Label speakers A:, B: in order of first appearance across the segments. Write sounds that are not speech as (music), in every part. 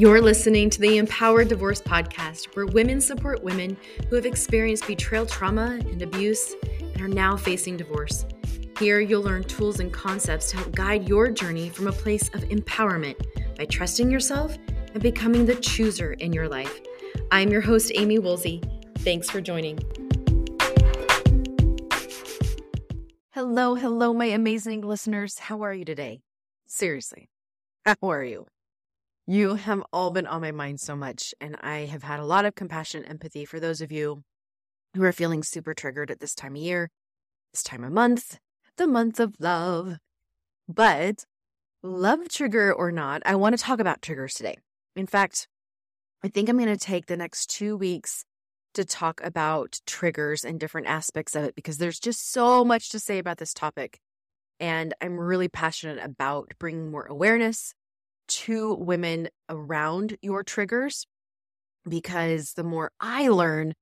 A: You're listening to the Empowered Divorce Podcast, where women support women who have experienced betrayal trauma and abuse and are now facing divorce. Here, you'll learn tools and concepts to help guide your journey from a place of empowerment by trusting yourself and becoming the chooser in your life. I'm your host, Amie Woolsey. Thanks for joining. Hello, hello, my amazing listeners. How are you today? Seriously, (laughs) how are you? You have all been on my mind so much, and I have had a lot of compassion and empathy for those of you who are feeling super triggered at this time of year, this time of month, the month of love. But love trigger or not, I want to talk about triggers today. In fact, I think I'm going to take the next two weeks to talk about triggers and different aspects of it because there's just so much to say about this topic. And I'm really passionate about bringing more awareness to women around your triggers because the more I learn,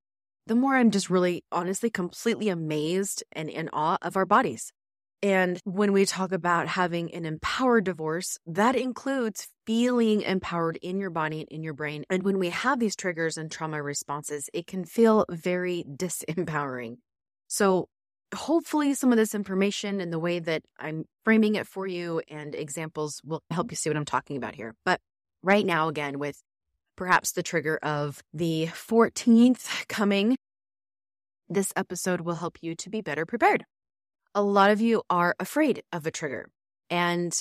A: the more I'm just really honestly completely amazed and in awe of our bodies. And when we talk about having an empowered divorce, that includes feeling empowered in your body and in your brain. And when we have these triggers and trauma responses, it can feel very (laughs) disempowering. So, hopefully, some of this information and the way that I'm framing it for you and examples will help you see what I'm talking about here. But right now, again, with perhaps the trigger of the 14th coming, this episode will help you to be better prepared a lot of you are afraid of a trigger. And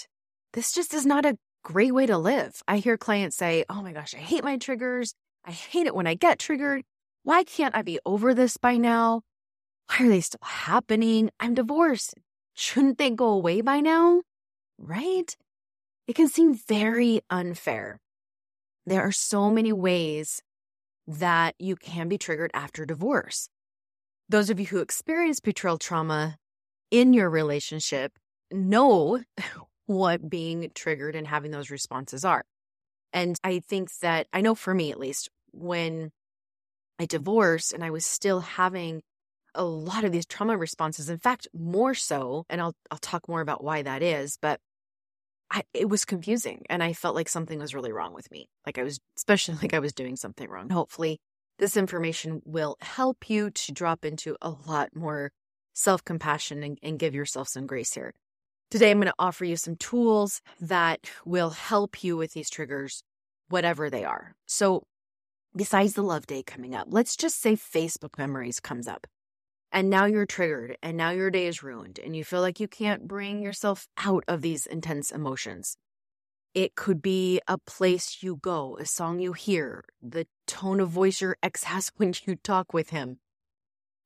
A: this just is not a great way to live. I hear clients say, Oh my gosh, I hate my triggers. I hate it when I get triggered. Why can't I be over this by now? Why are they still happening? I'm divorced. Shouldn't they go away by now? Right? It can seem very unfair. There are so many ways that you can be triggered after divorce. Those of you who experience betrayal trauma in your relationship know (laughs) what being triggered and having those responses are. And I think that I know for me at least, when I divorced and I was still having a lot of these trauma responses, in fact, more so, and I'll I'll talk more about why that is, but I, it was confusing and I felt like something was really wrong with me. Like I was, (laughs) especially like I was doing something wrong. Hopefully, this information will help you to drop into a lot more self compassion and, and give yourself some grace here. Today, I'm going to offer you some tools that will help you with these triggers, whatever they are. So, besides the love day coming up, let's just say Facebook memories comes up. And now you're triggered, and now your day is ruined, and you feel like you can't bring yourself out of these intense emotions. It could be a place you go, a song you hear, the tone of voice your ex (laughs) has when you talk with him,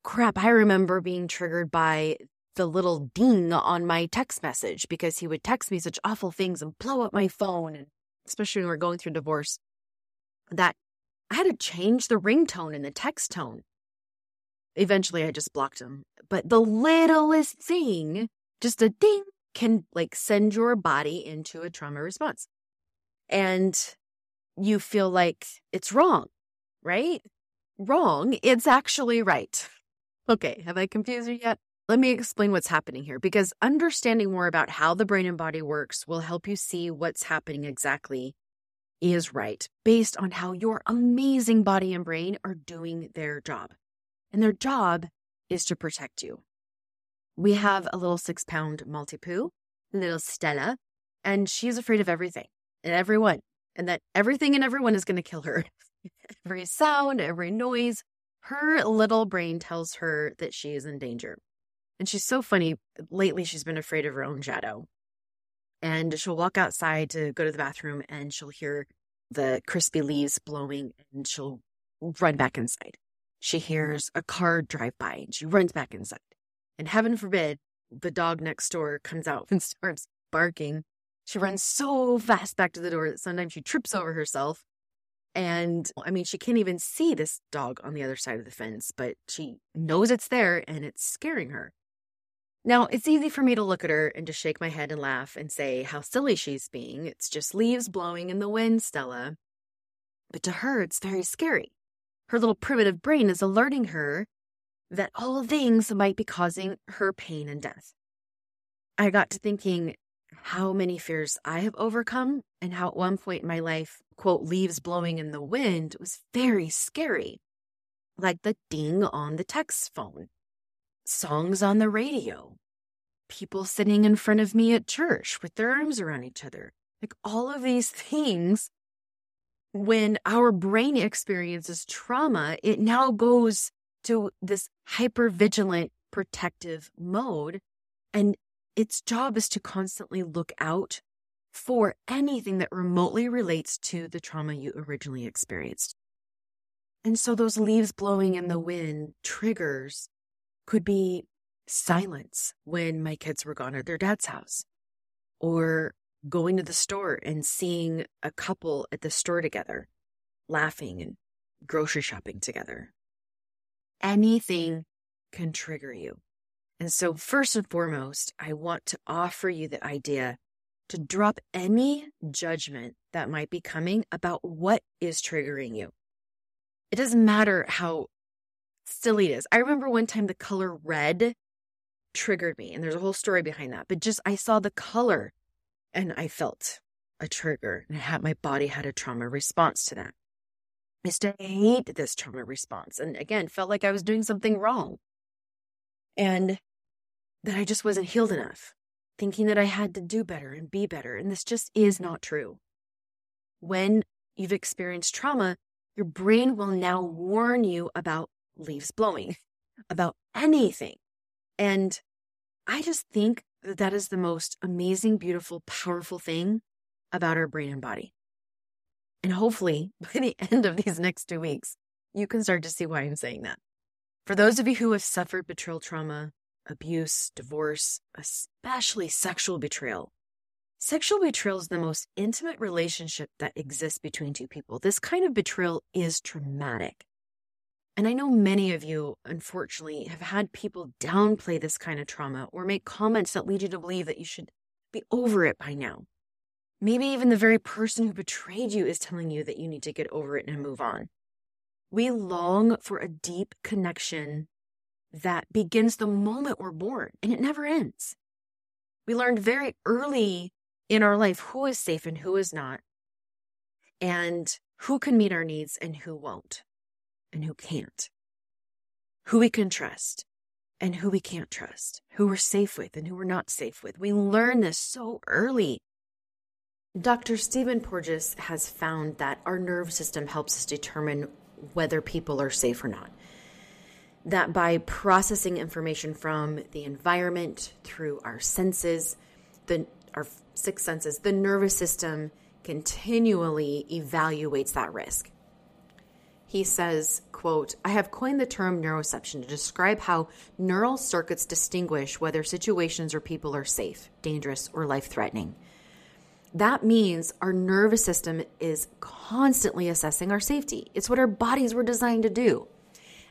A: crap, I remember being triggered by the little ding on my text message because he would text me such awful things and blow up my phone. And especially when we're going through divorce, that I had to change the ringtone and the text tone. Eventually, I just blocked him. But the littlest thing, just a ding, can like send your body into a trauma response. And you feel like it's wrong, right? Wrong. It's actually right. Okay, have I confused you yet? Let me explain what's happening here because understanding more about how the brain and body works will help you see what's happening exactly is right based on how your amazing body and brain are doing their job. And their job is to protect you. We have a little six pound Maltipoo, little Stella, and she's afraid of everything and everyone, and that everything and everyone is going to kill her. (laughs) every sound, every noise, her little brain tells her that she is in danger. And she's so funny. Lately, she's been afraid of her own shadow. And she'll walk outside to go to the bathroom and she'll hear the crispy leaves blowing and she'll run back inside. She hears a car drive by and she runs back inside. And heaven forbid, the dog next door comes out (laughs) and starts barking. She runs so fast back to the door that sometimes she trips over herself and I mean, she can't even see this dog on the other side of the fence, but she knows it's there and it's scaring her. Now, it's easy for me to look at her and just shake my head and laugh and say how silly she's being. It's just leaves blowing in the wind, Stella. But to her, it's very scary. Her little primitive brain is alerting her that all things might be causing her pain and death. I got to thinking, how many fears I have overcome and how at one point in my life, quote, leaves blowing in the wind was very scary. Like the ding on the text phone, songs on the radio, people sitting in front of me at church with their arms around each other. Like all of these (laughs) things, when our brain experiences trauma, it now goes to this hyper vigilant protective mode. And its job is to constantly look out for anything that remotely relates to the trauma you originally experienced. And so those leaves blowing in the wind triggers could be silence when my kids were gone at their dad's house, or going to the store and seeing a couple at the store together, laughing and grocery shopping together. Anything can trigger you. And so, first and foremost, I want to offer you the idea to drop any judgment that might be coming about what is triggering you. It doesn't matter how silly it is. I remember one time the color red triggered me, and there's a whole story behind that. But just I saw the color and I felt a trigger, and had, my body had a trauma response to that. I used to hate this trauma response, and again, felt like I was doing something wrong, and that I just wasn't healed enough, thinking that I had to do better and be better. And this just is not true. When you've experienced trauma, your brain will now warn you about leaves blowing, (laughs) about anything. And I just think that that is the most amazing, beautiful, powerful thing about our brain and body. And hopefully, (laughs) by the end of these next two weeks, you can start to see why I'm saying that. For those of you who have suffered betrayal trauma, abuse, divorce, especially sexual betrayal, sexual betrayal is the most intimate relationship that exists between two people. This kind of betrayal is traumatic. And I know many of you, unfortunately, have had people downplay this kind of trauma or make comments that lead you to believe that you should be over it by now. Maybe even the very person who betrayed you is telling you that you need to get over it and move on. We long for a deep connection that begins the moment we're born and it never ends. We learned very early in our life who is safe and who is not, and who can meet our needs and who won't and who can't, who we can trust and who we can't trust, who we're safe with and who we're not safe with. We learn this so early. Dr. Stephen Porges has found that our nerve system helps us determine whether people are safe or not. That by processing information from the environment through our senses, the our six senses, the nervous system continually evaluates that risk he says quote i have coined the term neuroception to describe how neural circuits distinguish whether situations or people are safe dangerous or life-threatening. That means our nervous system is constantly assessing our safety. It's what our bodies were designed to do.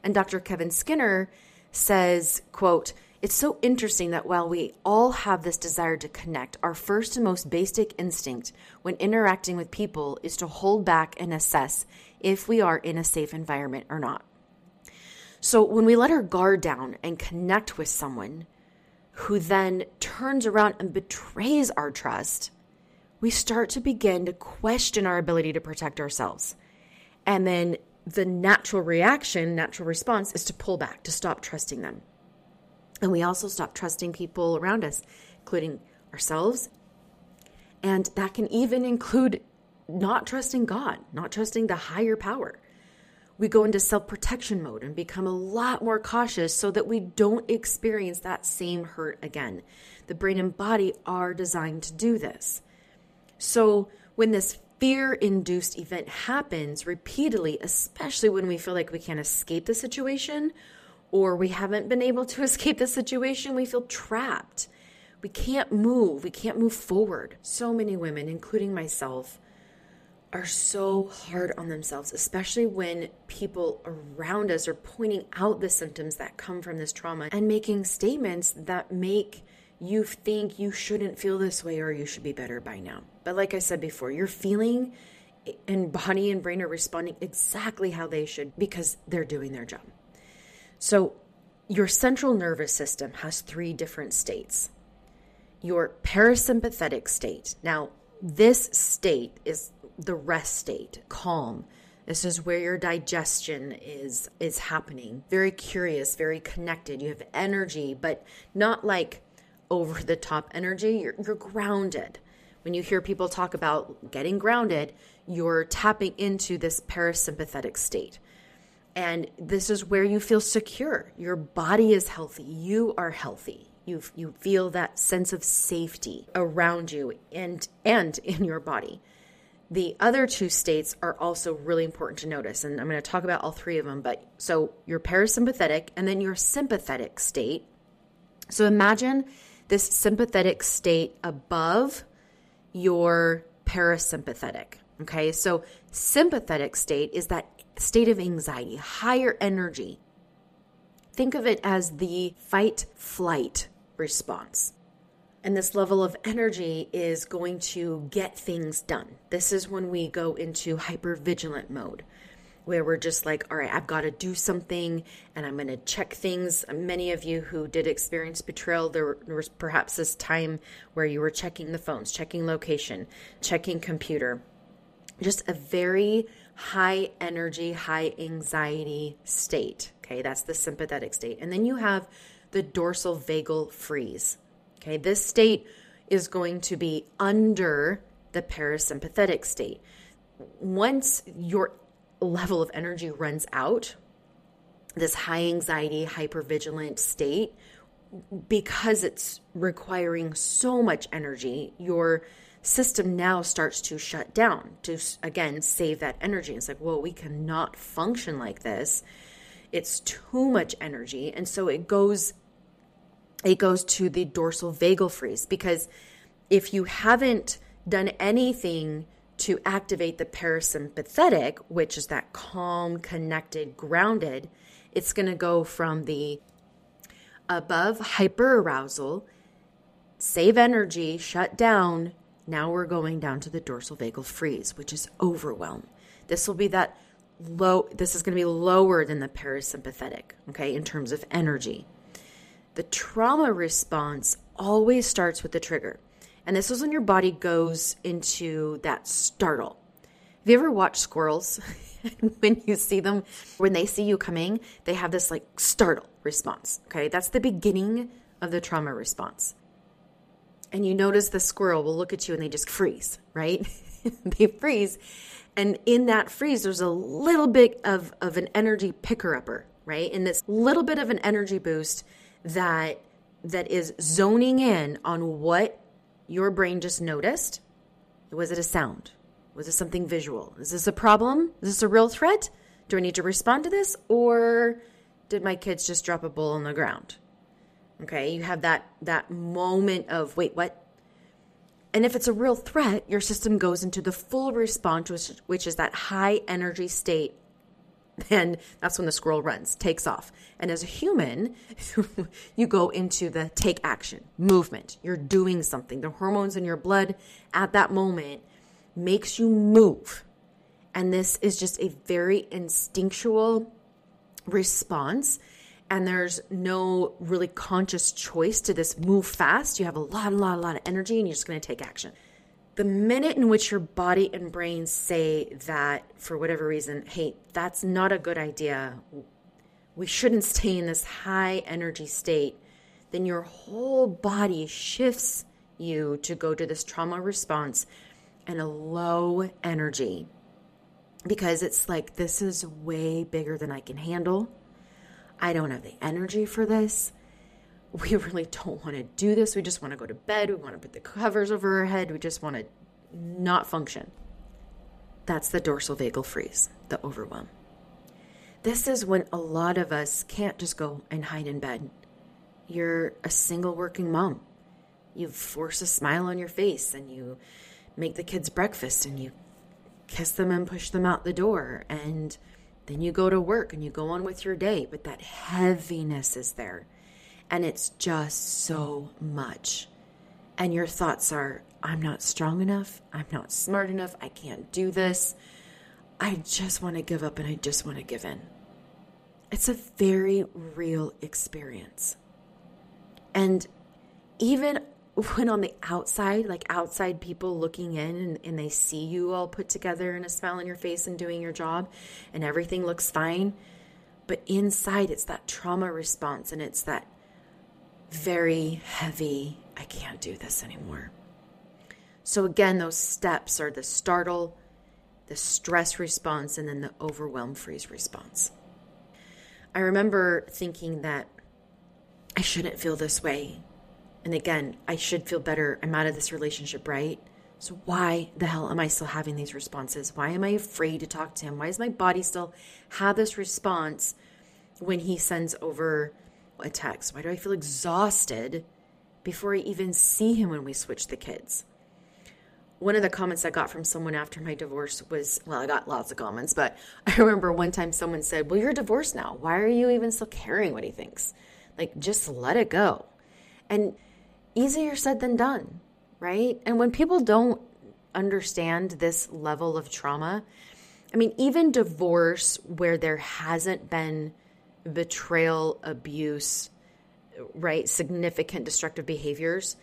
A: And dr kevin skinner says quote it's so interesting that while we all have this desire to connect, our first and most basic instinct when interacting with people is to hold back and assess if we are in a safe environment or not. So when we let our guard down and connect with someone who then turns around and betrays our trust, we start to begin to question our ability to protect ourselves. And then the natural reaction, natural response is to pull back, to stop trusting them. And we also stop trusting people around us, including ourselves. And that can even include not trusting God, not trusting the higher power. We go into self protection mode and become a lot more cautious so that we don't experience that same hurt again. The brain and body are designed to do this. So when this fear induced event happens repeatedly, especially when we feel like we can't escape the situation or we haven't been able to (laughs) escape the situation, we feel trapped. We can't move. We can't move forward. So many women, including myself, are so hard on themselves, especially when people around us are pointing out the symptoms that come from this trauma and making statements that make you think you shouldn't feel this way or you should be better by now. But like I said before, your feeling and body and brain are responding exactly how they should because they're doing their job. So, your central nervous system has three different states your parasympathetic state. Now, this state is the rest state, calm. This is where your digestion is is happening. Very curious, very connected. You have energy, but not like over the top energy. You're, you're grounded. When you hear people talk about getting grounded, you're tapping into this parasympathetic state. And this is where you feel secure. Your body is healthy. You are healthy. You, you feel that sense of safety around you and, and (laughs) in your body. The other two states are also really important to notice. And I'm going to talk about all three of them. But so your parasympathetic and then your sympathetic state. So imagine this sympathetic state above your parasympathetic. Okay. So sympathetic state is that state of anxiety, higher energy. Think of it as the fight flight response. And this level of energy is going to get things done. This is when we go into hyper vigilant mode, where we're just like, all right, I've got to do something and I'm going to check things. Many of you who did experience betrayal, there was perhaps this time where you were checking the phones, checking location, checking computer. Just a very high energy, high anxiety state. Okay, that's the sympathetic state. And then you have the dorsal vagal freeze. Okay, this state is going to be under the parasympathetic state. Once your level of energy runs out, this high anxiety, hypervigilant state, because it's requiring so much energy, your system now starts to shut down to again save that energy. It's like, well, we cannot function like this. It's too much energy. And so it goes it goes to the dorsal vagal freeze because if you haven't done anything to activate the parasympathetic, which is that calm, connected, grounded, it's going to go from the above hyperarousal, save energy, shut down. Now we're going down to the dorsal vagal freeze, which is overwhelm. This will be that low, this is going to be lower than the parasympathetic, okay, in terms of energy. The trauma response always starts with the trigger. And this is when your body goes into that startle. Have you ever watched squirrels? (laughs) when you see them, when they see you coming, they have this like startle response. Okay. That's the beginning of the trauma response. And you notice the squirrel will look at you and they just freeze, right? (laughs) they freeze. And in that freeze, there's a little bit of, of an energy picker upper, right? And this little bit of an energy boost that that is zoning in on what your brain just noticed. Was it a sound? Was it something visual? Is this a problem? Is this a real threat? Do I need to respond to this? Or did my kids just drop a bowl on the ground? Okay, you have that that moment of wait, what? And if it's a real threat, your system goes into the full response, which, which is that high energy state (laughs) and that's when the squirrel runs, takes off. And as a human, (laughs) you go into the take action, movement. You're doing something. The hormones in your blood at that moment makes you move. And this is just a very instinctual response. And there's no really conscious choice to this move fast. You have a lot, a lot, a lot of energy, and you're just going to take action the minute in which your body and brain say that for whatever reason, hey, that's not a good idea, we shouldn't stay in this high energy state, then your whole body shifts you to go to this trauma response and a low energy because it's like, this is way bigger than I can handle. I don't have the energy for this we (laughs) really don't want to do this. We just want to go to bed. We want to put the covers over our head. We just want to not function. That's the dorsal vagal freeze, the overwhelm. This is when a lot of us can't just go and hide in bed. You're a single working mom. You force a smile on your face and you make the kids breakfast and you kiss them and push them out the door. And then you go to work and you go on with your day. But that heaviness is there and it's just so much. And your thoughts are, I'm not strong enough. I'm not smart enough. I can't do this. I just want to give up and I just want to give in. It's a very real experience. And even when on the outside, like outside people looking in and, and they see you all put together and a smile on your face and doing your job and everything looks fine. But inside, it's that trauma response and it's that very heavy, I can't do this anymore. So, again, those steps are the startle, the stress response, and then the overwhelm freeze response. I remember thinking that I shouldn't feel this way. And again, I should feel better. I'm out of this relationship, right? So, why the hell am I still having these responses? Why am I afraid to talk to him? Why does my body still have this response when he sends over a text? Why do I feel exhausted before I even see him when we switch the kids? One of the comments I got from someone after my divorce was well, I got lots of comments, but (laughs) I remember one time someone said, Well, you're divorced now. Why are you even still caring what he thinks? Like, just let it go. And easier said than done, right? And when people don't understand this level of trauma, I mean, even divorce where there hasn't been betrayal, abuse, right? Significant destructive behaviors,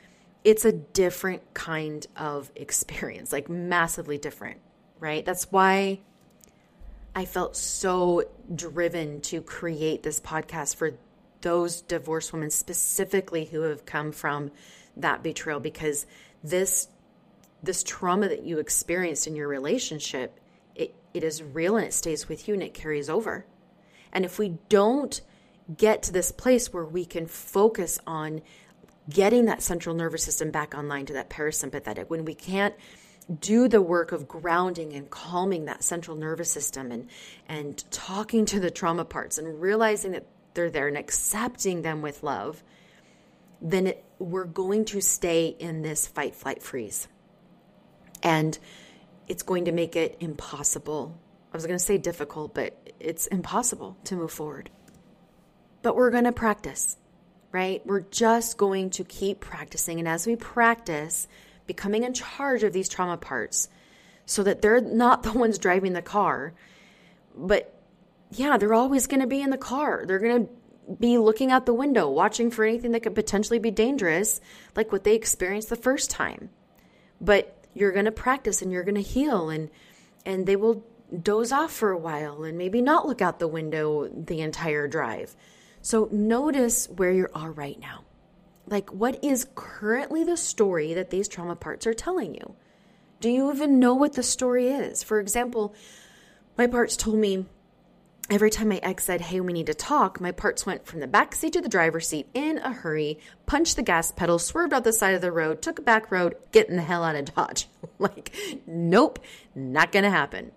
A: it's a different kind of experience, like massively different, right? That's why I felt so driven to create this podcast for those divorced women specifically who have come from that betrayal because this this trauma that you experienced in your relationship it, it is real and it stays with you and it carries over. And if we don't get to this place where we can focus on getting that central nervous system back online to that parasympathetic when we can't do the work of grounding and calming that central nervous system and and talking to the trauma parts and realizing that they're there and accepting them with love, then it, we're going to stay in this fight, flight, freeze. And it's going to make it impossible. I was going to say difficult, but it's impossible to move forward. But we're going to practice, right? We're just going to keep practicing. And as we practice, becoming in charge of these trauma parts so that they're not the ones driving the car, but yeah, they're always going to be in the car. They're going to be looking out the window, watching for anything that could potentially be dangerous, like what they experienced the first time. But you're going to practice and you're going to heal and and they will doze off for a while and maybe not look out the window the entire drive. So notice where you are right now. Like what is currently the story that these trauma parts are telling you? Do you even know what the story is? For example, my parts told me Every time my ex said, Hey, we need to talk, my parts went from the back seat to the driver's seat in a hurry, punched the gas pedal, swerved out the side of the road, took a back road, getting the hell out of Dodge. (laughs) like, nope, not gonna happen.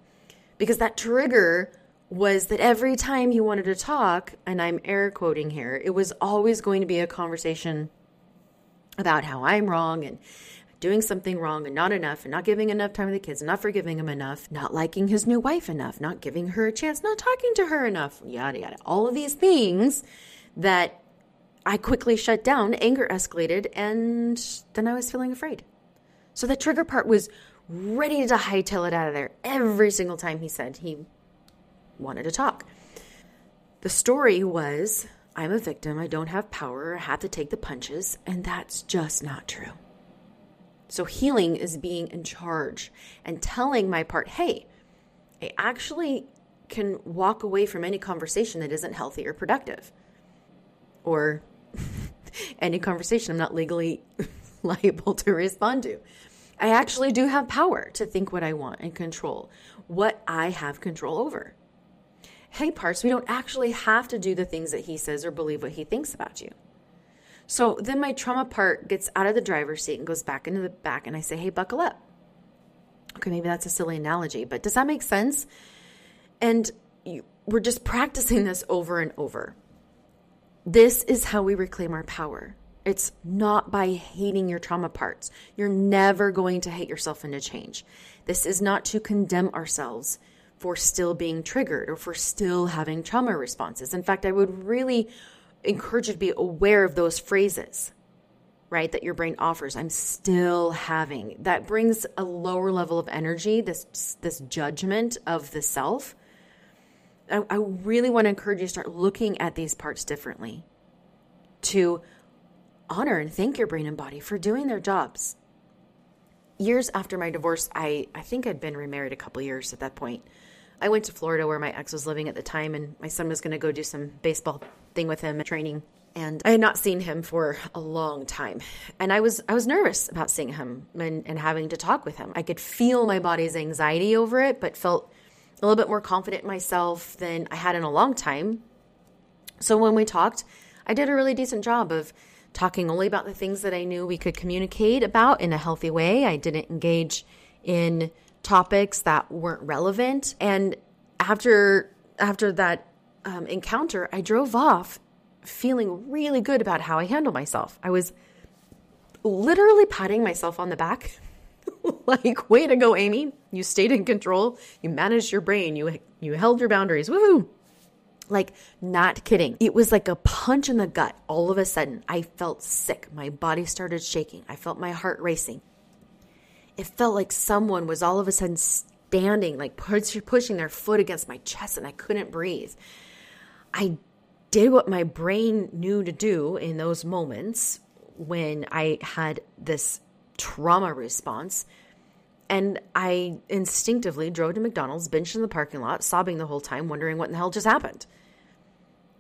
A: Because that trigger was that every time he wanted to talk, and I'm air quoting here, it was always going to be a conversation about how I'm wrong and doing something wrong and not enough and not giving enough time to the kids, not forgiving him enough, not liking his new wife enough, not giving her a chance, not talking to her enough, yada, yada. All of these things that I quickly shut down, anger escalated, and then I was feeling afraid. So the trigger part was ready to hightail it out of there every single time he said he wanted to talk. The story was I'm a victim, I don't have power, I have to take the punches, and that's just not true. So healing is being in charge and telling my part, hey, I actually can walk away from any conversation that isn't healthy or productive. Or (laughs) any conversation I'm not legally (laughs) liable to respond to. I actually do have power to think what I want and control what I have control over. Hey, parts, we don't actually have to do the things that he says or believe what he thinks about you. So then my trauma part gets out of the driver's seat and goes back into the back, and I say, hey, buckle up. Okay, maybe that's a silly analogy, but does that make sense? And you, we're just practicing this over and over. This is how we reclaim our power. It's not by hating your trauma parts. You're never going to hate yourself into change. This is not to condemn ourselves for still being triggered or for still having trauma responses. In fact, I would really encourage you to be aware of those phrases, right? That your brain offers. I'm still having. That brings a lower level of energy, this this judgment of the self. I, I really want to encourage you to start looking at these parts differently. To honor and thank your brain and body for doing their jobs. Years after my divorce, I, I think I'd been remarried a couple years at that point. I went to Florida where my ex was living at the time, and my son was going to go do some baseball thing with him, training. And I had not seen him for a long time, and I was I was nervous about seeing him and, and having to talk with him. I could feel my body's anxiety over it, but felt a little bit more confident in myself than I had in a long time. So when we talked, I did a really decent job of talking only about the things that I knew we could communicate about in a healthy way. I didn't engage in topics that weren't relevant. And after after that um, encounter, I drove off feeling really good about how I handle myself. I was literally patting myself on the back, (laughs) like, "Way to go, Amie! You stayed in control. You managed your brain. You you held your boundaries. Woohoo!" Like, not kidding. It was like a punch in the gut. All of a sudden, I felt sick. My body started shaking. I felt my heart racing it felt like someone was all of a sudden standing, like pushing their foot against my chest, and I couldn't breathe. I did what my brain knew to do in those moments when I had this trauma response. And I instinctively drove to McDonald's, benched in the parking lot, sobbing the whole time, wondering what in the hell just happened.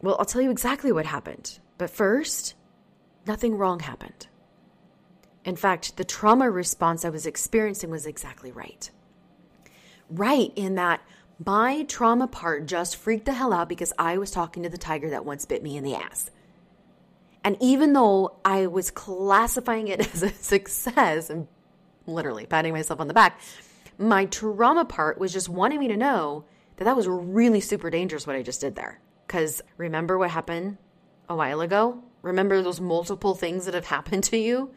A: Well, I'll tell you exactly what happened. But first, nothing wrong happened. In fact, the trauma response I was experiencing was exactly right. Right in that my trauma part just freaked the hell out because I was talking to the tiger that once bit me in the ass. And even though I was classifying it (laughs) as a success and literally patting myself on the back, my trauma part was just wanting me to know that that was really super dangerous what I just did there. Because remember what happened a while ago? Remember those multiple things that have happened to you?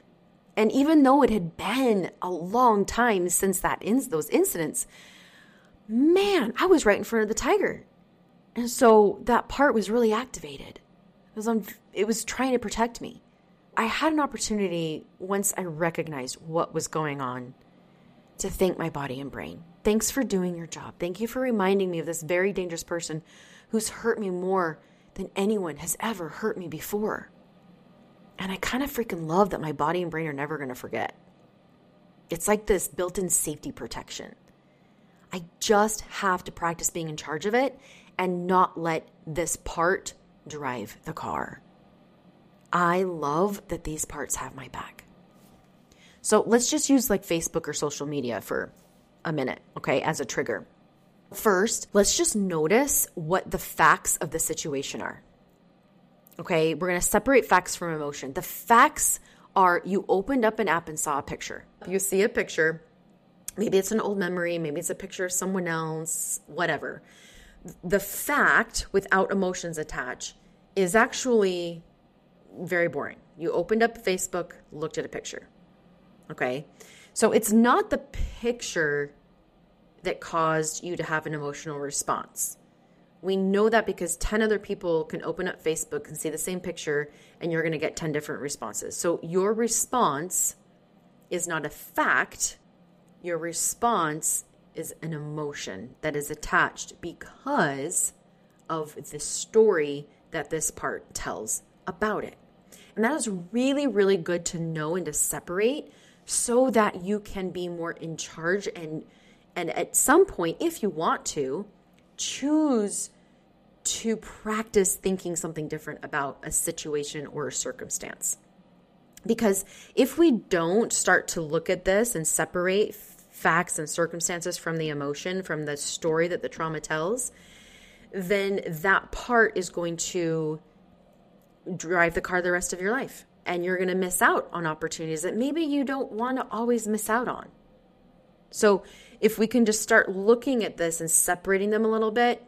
A: And even though it had been a long time since that in- those incidents, man, I was right in front of the tiger. And so that part was really activated. It was on it was trying to protect me. I had an opportunity once I recognized what was going on to thank my body and brain. Thanks for doing your job. Thank you for reminding me of this very dangerous person who's hurt me more than anyone has ever hurt me before. And I kind of freaking love that my body and brain are never going to forget. It's like this built in safety protection. I just have to practice being in charge of it and not let this part drive the car. I love that these parts have my back. So let's just use like Facebook or social media for a minute, okay, as a trigger. First, let's just notice what the facts of the situation are. Okay, we're to separate facts from emotion. The facts are you opened up an app and saw a picture. You see a picture, maybe it's an old memory, maybe it's a picture of someone else, whatever. The fact without emotions attached is actually very boring. You opened up Facebook, looked at a picture. Okay, so it's not the picture that caused you to have an emotional response. We know that because 10 other people can open up Facebook and see the same picture, and you're going to get 10 different responses. So your response is not a fact, your response is an emotion that is attached because of the story that this part tells about it. And that is really, really good to know and to separate so that you can be more in charge and and at some point if you want to choose to practice thinking something different about a situation or a circumstance. Because if we don't start to look at this and separate facts and circumstances from the emotion, from the story that the trauma tells, then that part is going to drive the car the rest of your life. And you're going to miss out on opportunities that maybe you don't want to always miss out on. So, if we can just start looking at this and separating them a little bit,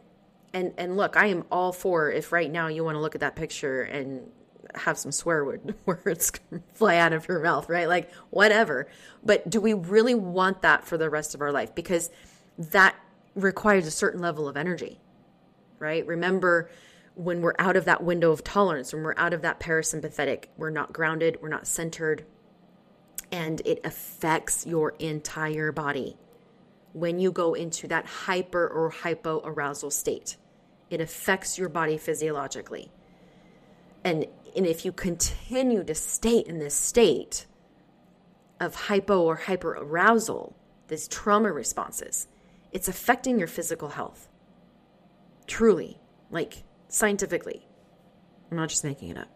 A: and and look, I am all for if right now you want to look at that picture and have some swear (laughs) words fly out of your mouth, right? Like whatever. But do we really want that for the rest of our life? Because that requires a certain level of energy, right? Remember when we're out of that window of tolerance, when we're out of that parasympathetic, we're not grounded, we're not centered, and it affects your entire body when you go into that hyper or hypo arousal state. It affects your body physiologically. And And if you continue to stay in this state of hypo or hyper arousal, these trauma responses, it's affecting your physical health. Truly, like scientifically. I'm not just making it up.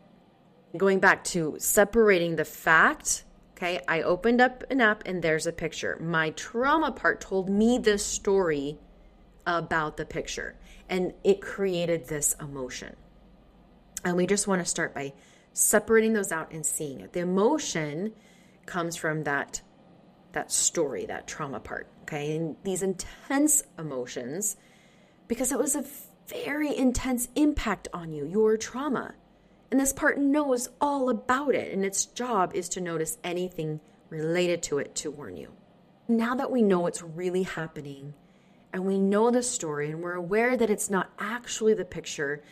A: Going back to separating the fact, okay, I opened up an app and there's a picture. My trauma part told me this story about the picture and it created this emotion. And we just want to start by separating those out and seeing it. The emotion comes from that that story, that trauma part, okay? And these intense emotions because it was a very intense impact on you, your trauma. And this part knows all about it, and its job is to notice anything related to it to warn you. Now that we know what's really happening and we know the story and we're aware that it's not actually the picture,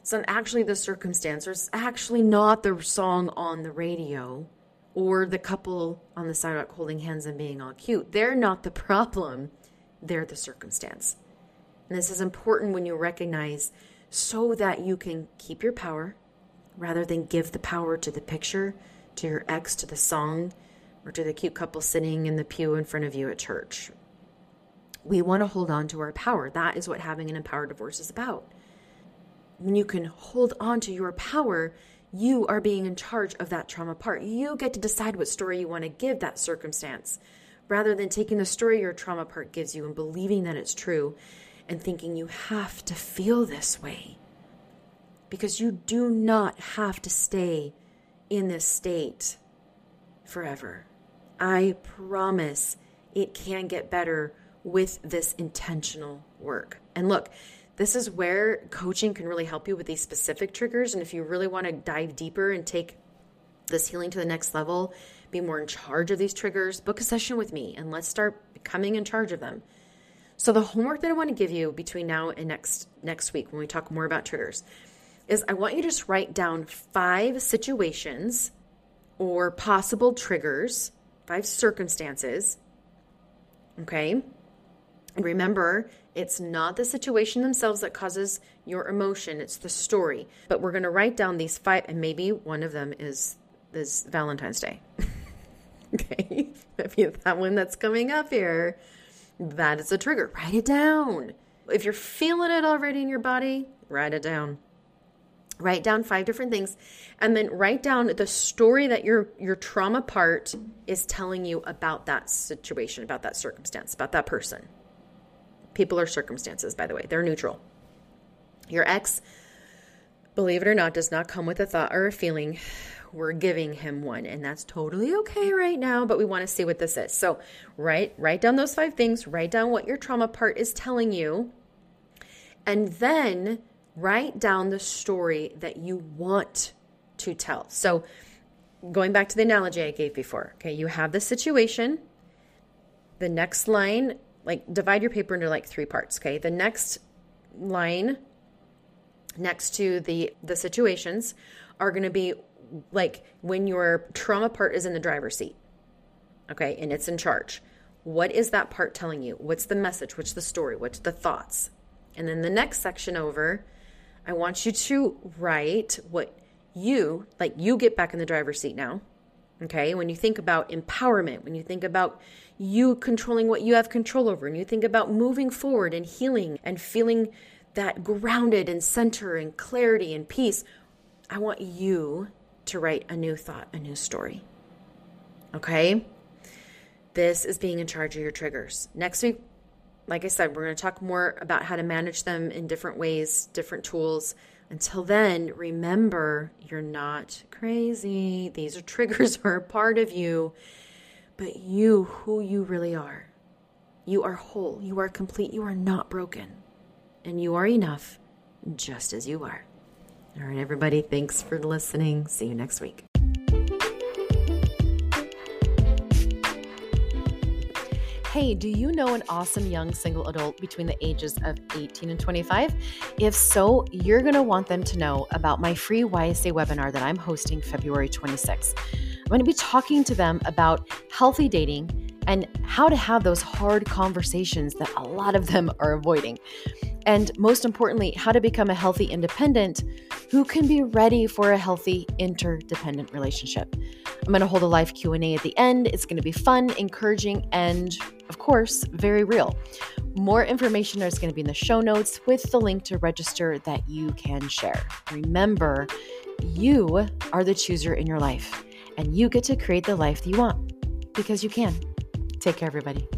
A: it's not actually the circumstance, or it's actually not the song on the radio or the couple on the sidewalk holding hands and being all cute. They're not the problem, they're the circumstance. And this is important when you recognize so that you can keep your power rather than give the power to the picture, to your ex, to the song, or to the cute couple sitting in the pew in front of you at church. We want to hold on to our power. That is what having an empowered divorce is about. When you can hold on to your power, you are being in charge of that trauma part. You get to decide what story you want to give that circumstance rather than taking the story your trauma part gives you and believing that it's true and thinking you have to feel this way. Because you do not have to stay in this state forever. I promise it can get better with this intentional work. And look, this is where coaching can really help you with these specific triggers. And if you really want to dive deeper and take this healing to the next level, be more in charge of these triggers, book a session with me and let's start becoming in charge of them. So the homework that I want to give you between now and next next week when we talk more about triggers is I want you to just write down five situations or possible triggers, five circumstances. Okay? Remember, it's not the situation themselves that causes your emotion, it's the story. But we're going to write down these five and maybe one of them is is Valentine's Day. (laughs) okay? Maybe that one that's coming up here that is a trigger. Write it down. If you're feeling it already in your body, write it down. Write down five different things and then write down the story that your your trauma part is telling you about that situation, about that circumstance, about that person. People are circumstances, by the way. They're neutral. Your ex, believe it or not, does not come with a thought or a feeling we're giving him one and that's totally okay right now but we want to see what this is so write write down those five things write down what your trauma part is telling you and then write down the story that you want to tell so going back to the analogy i gave before okay you have the situation the next line like divide your paper into like three parts okay the next line next to the the situations are going to be like when your trauma part is in the driver's seat, okay, and it's in charge. What is that part telling you? What's the message? What's the story? What's the thoughts? And then the next section over, I want you to write what you, like you get back in the driver's seat now. Okay. When you think about empowerment, when you think about you controlling what you have control over, and you think about moving forward and healing and feeling that grounded and center and clarity and peace, I want you to write a new thought, a new story. Okay? This is being in charge of your triggers. Next week, like I said, we're going to talk more about how to manage them in different ways, different tools. Until then, remember you're not crazy. These are triggers (laughs) are a part of you, but you, who you really are. You are whole, you are complete, you are not broken, and you are enough just as you are. All right, everybody, thanks for listening. See you next week.
B: Hey, do you know an awesome young single adult between the ages of 18 and 25? If so, you're going to want them to know about my free YSA webinar that I'm hosting February 26th. I'm going to be talking to them about healthy dating and how to have those hard conversations that a lot of them are avoiding. And most importantly, how to become a healthy independent who can be ready for a healthy interdependent relationship. I'm going to hold a live Q&A at the end. It's going to be fun, encouraging, and of course, very real. More information is going to be in the show notes with the link to register that you can share. Remember, you are the chooser in your life, and you get to create the life that you want because you can. Take care, everybody.